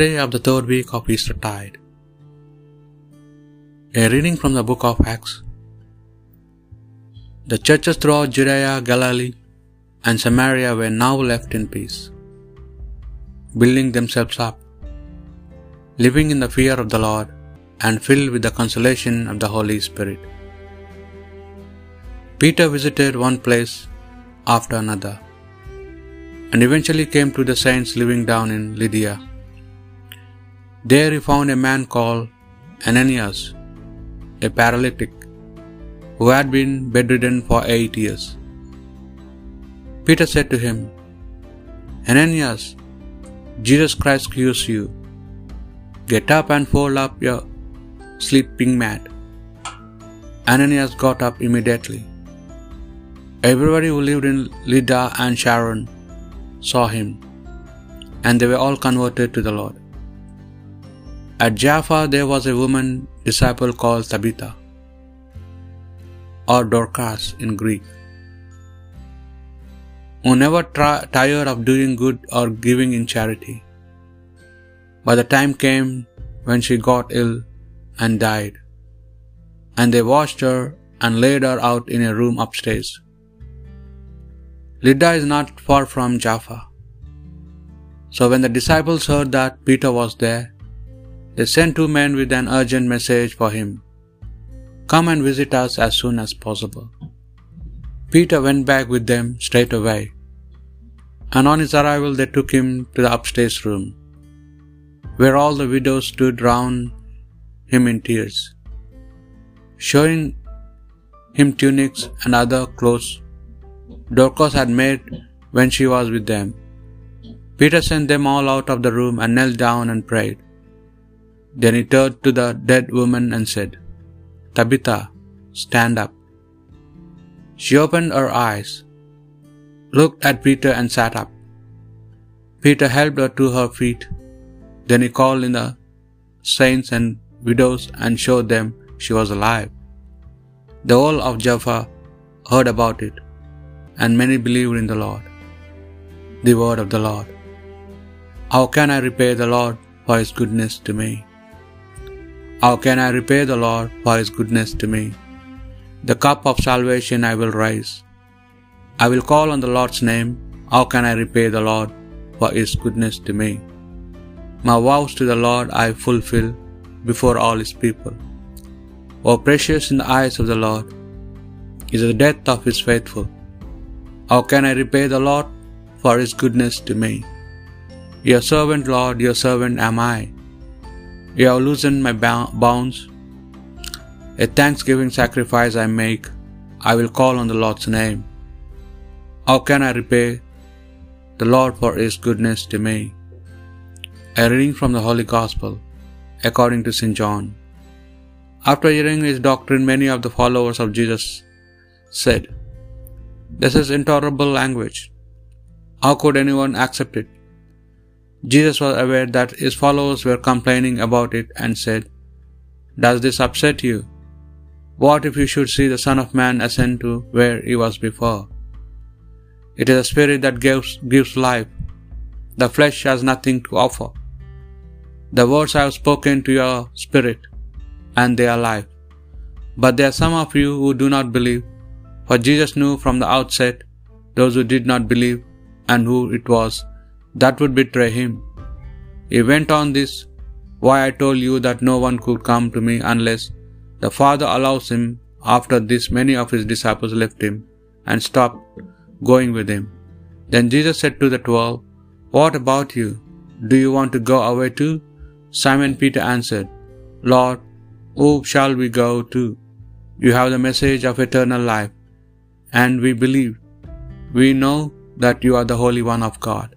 Day of the third week of Easter tide. A reading from the book of Acts. The churches throughout Judea, Galilee, and Samaria were now left in peace, building themselves up, living in the fear of the Lord, and filled with the consolation of the Holy Spirit. Peter visited one place after another, and eventually came to the saints living down in Lydda. There he found a man called Aeneas, a paralytic, who had been bedridden for eight years. Peter said to him, Aeneas, Jesus Christ cures you. Get up and fold up your sleeping mat. Aeneas got up immediately. Everybody who lived in Lydda and Sharon saw him, and they were all converted to the Lord. At Jaffa there was a woman disciple called Tabitha, or Dorcas in Greek, who never tired of doing good or giving in charity. But the time came when she got ill and died, and they washed her and laid her out in a room upstairs. Lydda is not far from Jaffa. So when the disciples heard that Peter was there, they sent two men with an urgent message for him Come and visit us as soon as possible. Peter went back with them straight away, and on his arrival they took him to the upstairs room, where all the widows stood round him in tears, showing him tunics and other clothes Dorcas had made when she was with them. Peter sent them all out of the room and knelt down and prayed. Then he turned to the dead woman and said, Tabitha, stand up. She opened her eyes, looked at Peter, and sat up. Peter helped her to her feet. Then he called in the saints and widows and showed them she was alive. The whole of Jaffa heard about it, and many believed in the Lord. The word of the Lord. How can I repay the Lord for his goodness to me? How can I repay the Lord for his goodness to me? The cup of salvation I will raise. I will call on the Lord's name. How can I repay the Lord for his goodness to me? My vows to the Lord I fulfill before all his people. O precious in the eyes of the Lord is the death of his faithful. How can I repay the Lord for his goodness to me? Your servant, Lord, your servant am I. You have loosened my bounds. A thanksgiving sacrifice I make. I will call on the Lord's name. How can I repay the Lord for his goodness to me? A reading from the Holy Gospel according to St. John. After hearing his doctrine, many of the followers of Jesus said, This is intolerable language. How could anyone accept it? Jesus was aware that his followers were complaining about it and said, Does this upset you? What if you should see the Son of Man ascend to where he was before? It is a spirit that gives, gives life. The flesh has nothing to offer. The words I have spoken to your spirit, and they are life. But there are some of you who do not believe, for Jesus knew from the outset those who did not believe and who it was that would betray him. He went on this, Why I told you that no one could come to me unless the Father allows him. After this, many of his disciples left him and stopped going with him. Then Jesus said to the twelve, What about you? Do you want to go away too? Simon Peter answered, Lord, who shall we go to? You have the message of eternal life, and we believe. We know that you are the Holy One of God.